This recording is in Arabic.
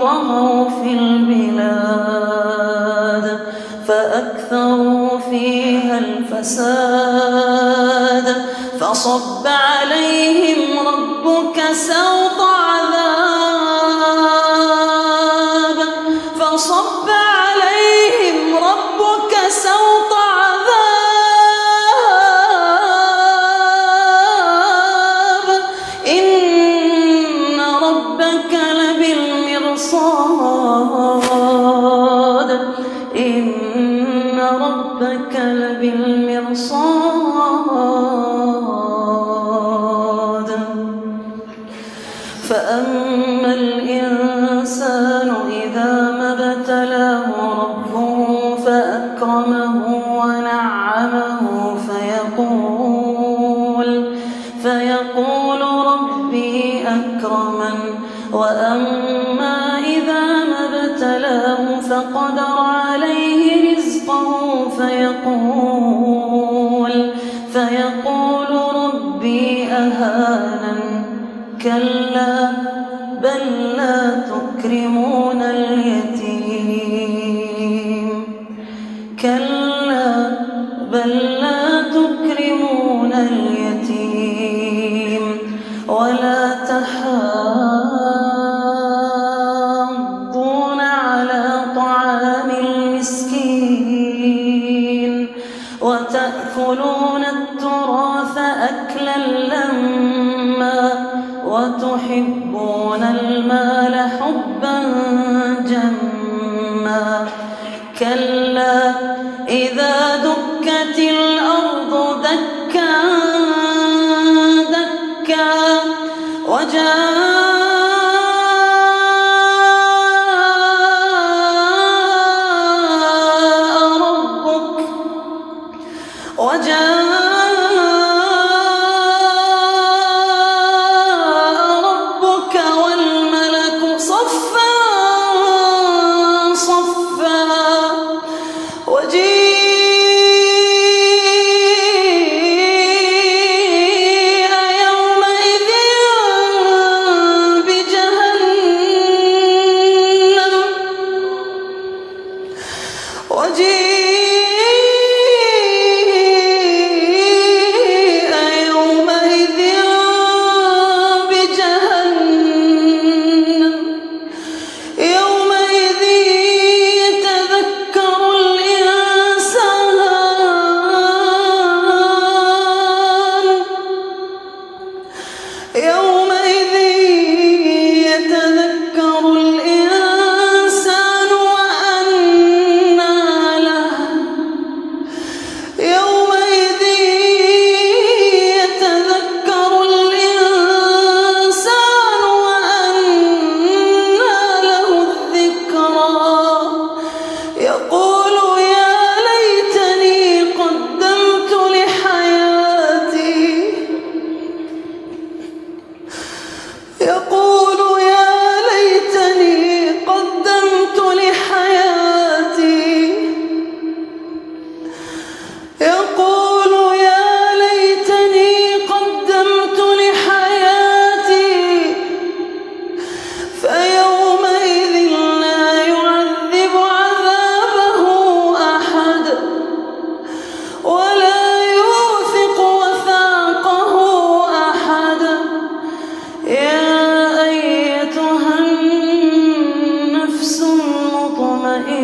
طغوا في البلاد فأكثروا فيها الفساد. فصب عليهم ربك سوط إن ربك لبالمرصاد فأما الإنسان إذا ما ابتلاه ربه فأكرمه ونعمه فيقول فيقول ربي أكرمن وأما إذا ما ابتلاه فقدر فيقول فيقول ربي أهانن كلا بل لا تكرمون اليتيم. كلا بل لا تكرمون اليتيم. أكلا لما وتحبون المال حبا جما كلا إذا دكت الأرض